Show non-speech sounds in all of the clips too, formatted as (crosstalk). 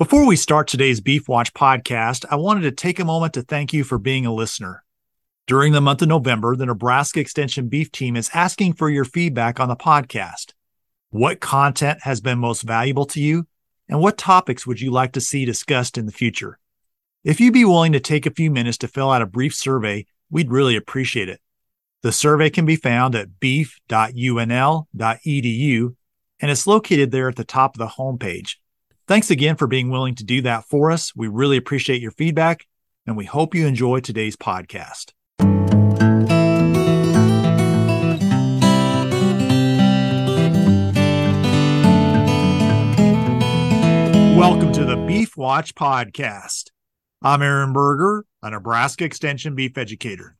Before we start today's Beef Watch podcast, I wanted to take a moment to thank you for being a listener. During the month of November, the Nebraska Extension Beef Team is asking for your feedback on the podcast. What content has been most valuable to you, and what topics would you like to see discussed in the future? If you'd be willing to take a few minutes to fill out a brief survey, we'd really appreciate it. The survey can be found at beef.unl.edu and it's located there at the top of the homepage. Thanks again for being willing to do that for us. We really appreciate your feedback, and we hope you enjoy today's podcast. Welcome to the Beef Watch Podcast. I'm Aaron Berger, a Nebraska Extension beef educator.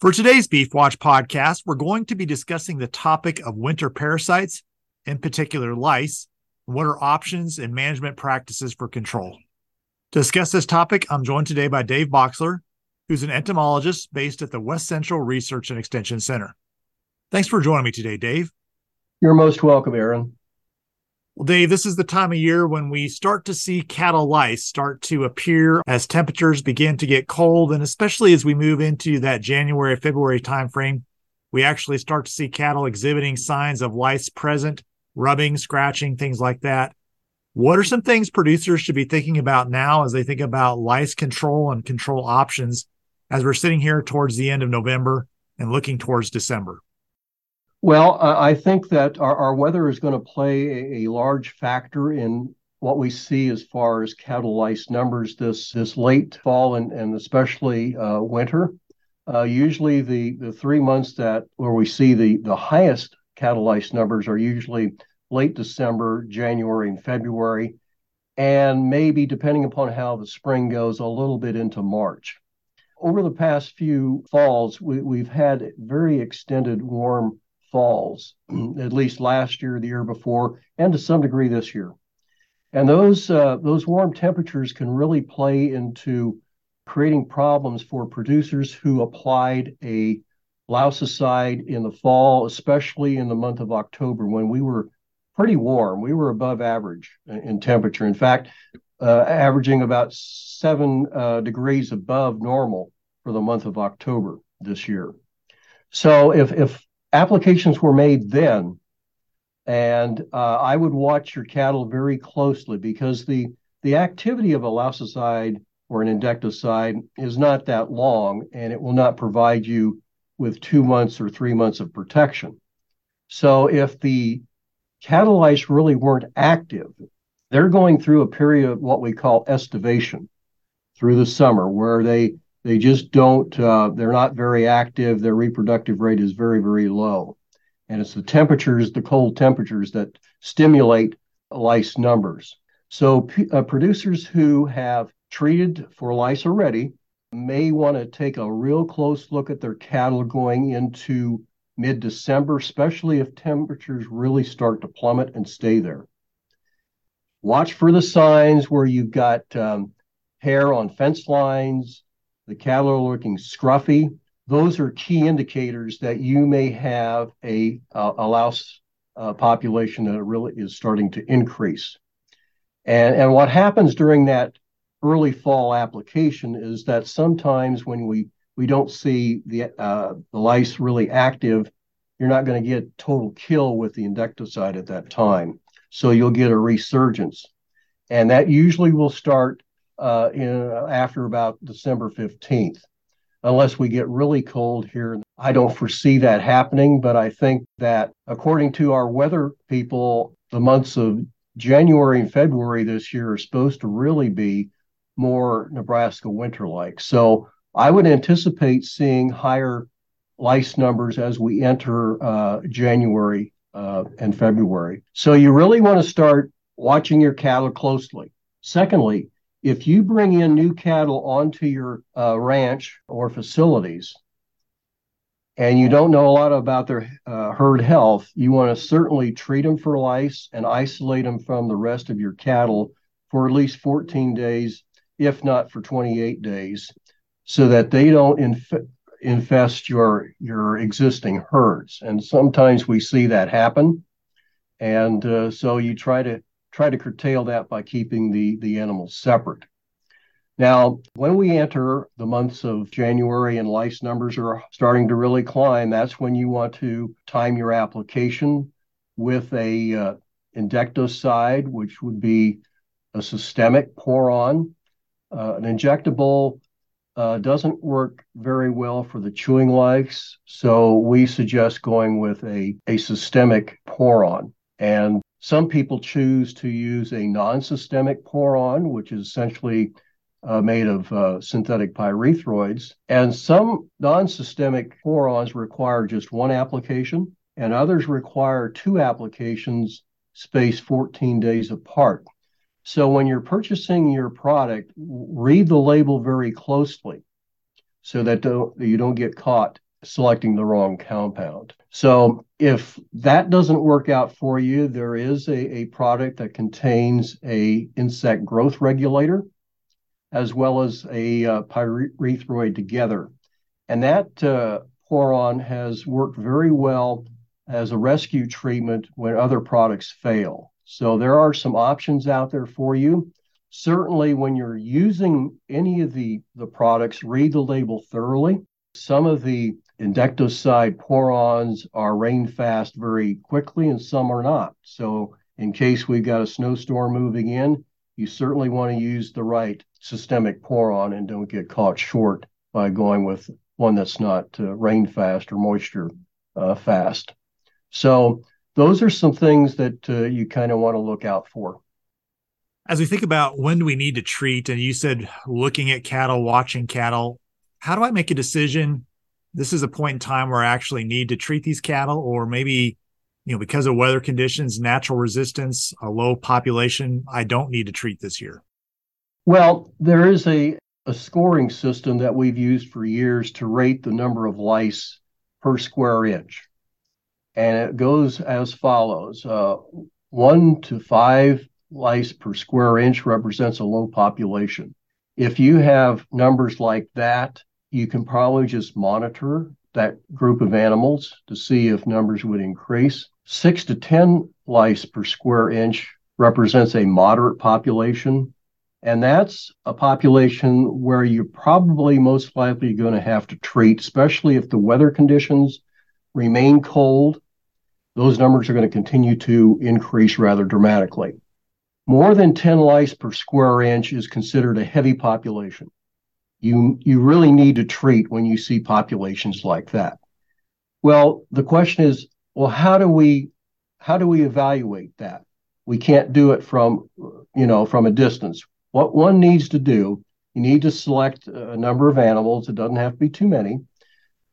For today's Beef Watch podcast, we're going to be discussing the topic of winter parasites, in particular lice, what are options and management practices for control? To discuss this topic, I'm joined today by Dave Boxler, who's an entomologist based at the West Central Research and Extension Center. Thanks for joining me today, Dave. You're most welcome, Aaron. Well, Dave, this is the time of year when we start to see cattle lice start to appear as temperatures begin to get cold, and especially as we move into that January, February timeframe, we actually start to see cattle exhibiting signs of lice present rubbing, scratching, things like that. What are some things producers should be thinking about now as they think about lice control and control options as we're sitting here towards the end of November and looking towards December? Well, I think that our, our weather is going to play a, a, large factor in what we see as far as cattle lice numbers this this late fall and, and especially uh, winter. Uh, usually, the the three months that where we see the the highest lice numbers are usually late December, January, and February, and maybe, depending upon how the spring goes, a little bit into March. Over the past few falls, we, have had very extended warm falls, (clears throat) at least last year, the year before, and to some degree this year. And those uh, those warm temperatures can really play into creating problems for producers who applied a lousicide in the fall, especially in the month of October when we were pretty warm. We were above average in temperature. In fact, uh, averaging about seven uh, degrees above normal for the month of October this year. So if if applications were made then, and uh, I would watch your cattle very closely because the the activity of a lousicide or an endectocide is not that long, and it will not provide you with two months or three months of protection. So if the cattle lice really weren't active, they're going through a period of what we call estivation through the summer, where they they just don't uh, they're not very active. Their reproductive rate is very very low, and it's the temperatures, the cold temperatures, that stimulate lice numbers. So p- uh, producers who have treated for lice already may want to take a real close look at their cattle going into mid December, especially if temperatures really start to plummet and stay there. Watch for the signs where you've got um, hair on fence lines, the cattle are looking scruffy. Those are key indicators that you may have a, uh, a louse uh, population that really is starting to increase. And, and what happens during that early fall application is that sometimes when we we don't see the uh, the lice really active, you're not going to get total kill with the endectocide at that time. So you'll get a resurgence, and that usually will start uh, in after about December 15th, unless we get really cold here. I don't foresee that happening, but I think that according to our weather people, the months of January and February this year are supposed to really be more Nebraska winter like. So I would anticipate seeing higher lice numbers as we enter uh, January uh, and February. So you really want to start watching your cattle closely. Secondly, if you bring in new cattle onto your uh, ranch or facilities and you don't know a lot about their uh, herd health, you want to certainly treat them for lice and isolate them from the rest of your cattle for at least 14 days if not for 28 days, so that they don't inf- infest your your existing herds. And sometimes we see that happen, and uh, so you try to try to curtail that by keeping the, the animals separate. Now, when we enter the months of January and lice numbers are starting to really climb, that's when you want to time your application with a uh, which would be a systemic pour on. Uh, an injectable uh, doesn't work very well for the chewing lice, so we suggest going with a, a systemic pour on. And some people choose to use a non systemic pour on, which is essentially uh, made of uh, synthetic pyrethroids. And some non systemic pour-ons require just one application, and others require two applications spaced 14 days apart. So when you're purchasing your product, read the label very closely so that don't, you don't get caught selecting the wrong compound. So if that doesn't work out for you, there is a, a product that contains a insect growth regulator as well as a uh, pyrethroid together. And that uh, pour-on has worked very well as a rescue treatment when other products fail. So there are some options out there for you. Certainly, when you're using any of the, the products, read the label thoroughly. Some of the insecticide pour-ons are rain fast very quickly, and some are not. So, in case we've got a snowstorm moving in, you certainly want to use the right systemic pour on and don't get caught short by going with one that's not uh, rain fast or moisture uh, fast. So those are some things that uh, you kind of want to look out for. As we think about when do we need to treat, and you said looking at cattle, watching cattle, how do I make a decision? This is a point in time where I actually need to treat these cattle, or maybe you know, because of weather conditions, natural resistance, a low population, I don't need to treat this year? Well, there is a, a scoring system that we've used for years to rate the number of lice per square inch. And it goes as follows uh, one to five lice per square inch represents a low population. If you have numbers like that, you can probably just monitor that group of animals to see if numbers would increase. Six to 10 lice per square inch represents a moderate population. And that's a population where you're probably most likely going to have to treat, especially if the weather conditions remain cold. Those numbers are going to continue to increase rather dramatically. More than 10 lice per square inch is considered a heavy population you you really need to treat when you see populations like that. Well, the question is, well, how do we how do we evaluate that? We can't do it from you know from a distance. What one needs to do, you need to select a number of animals. It doesn't have to be too many.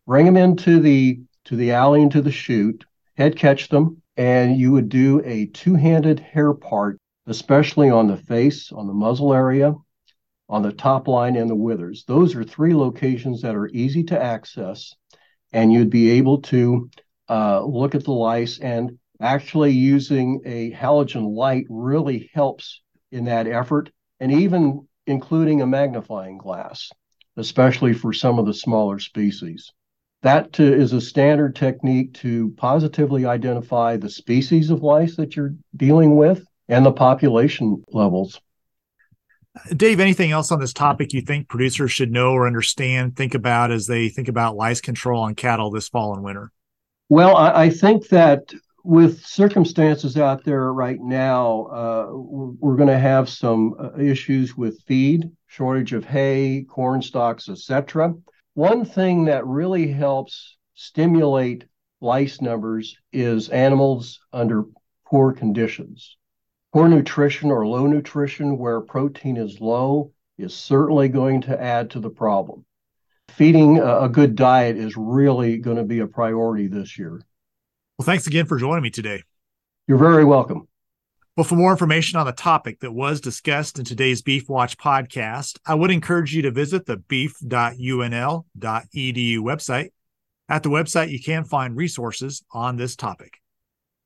Bring them into the to the alley into the chute, head catch them, and you would do a two-handed hair part, especially on the face, on the muzzle area, on the top line and the withers. Those are three locations that are easy to access, and you'd be able to uh, look at the lice. And actually, using a halogen light really helps in that effort, and even including a magnifying glass, especially for some of the smaller species. That uh, is a standard technique to positively identify the species of lice that you're dealing with and the population levels. Dave, anything else on this topic you think producers should know or understand, think about as they think about lice control on cattle this fall and winter? Well, I, I think that with circumstances out there right now, uh, we're, we're going to have some uh, issues with feed, shortage of hay, corn stalks, etc. One thing that really helps stimulate lice numbers is animals under poor conditions. Poor nutrition or low nutrition where protein is low is certainly going to add to the problem. Feeding a, good diet is really going to be a priority this year. Well, thanks again for joining me today. You're very welcome. Well, for more information on the topic that was discussed in today's Beef Watch podcast, I would encourage you to visit the beef.unl.edu website. At the website, you can find resources on this topic.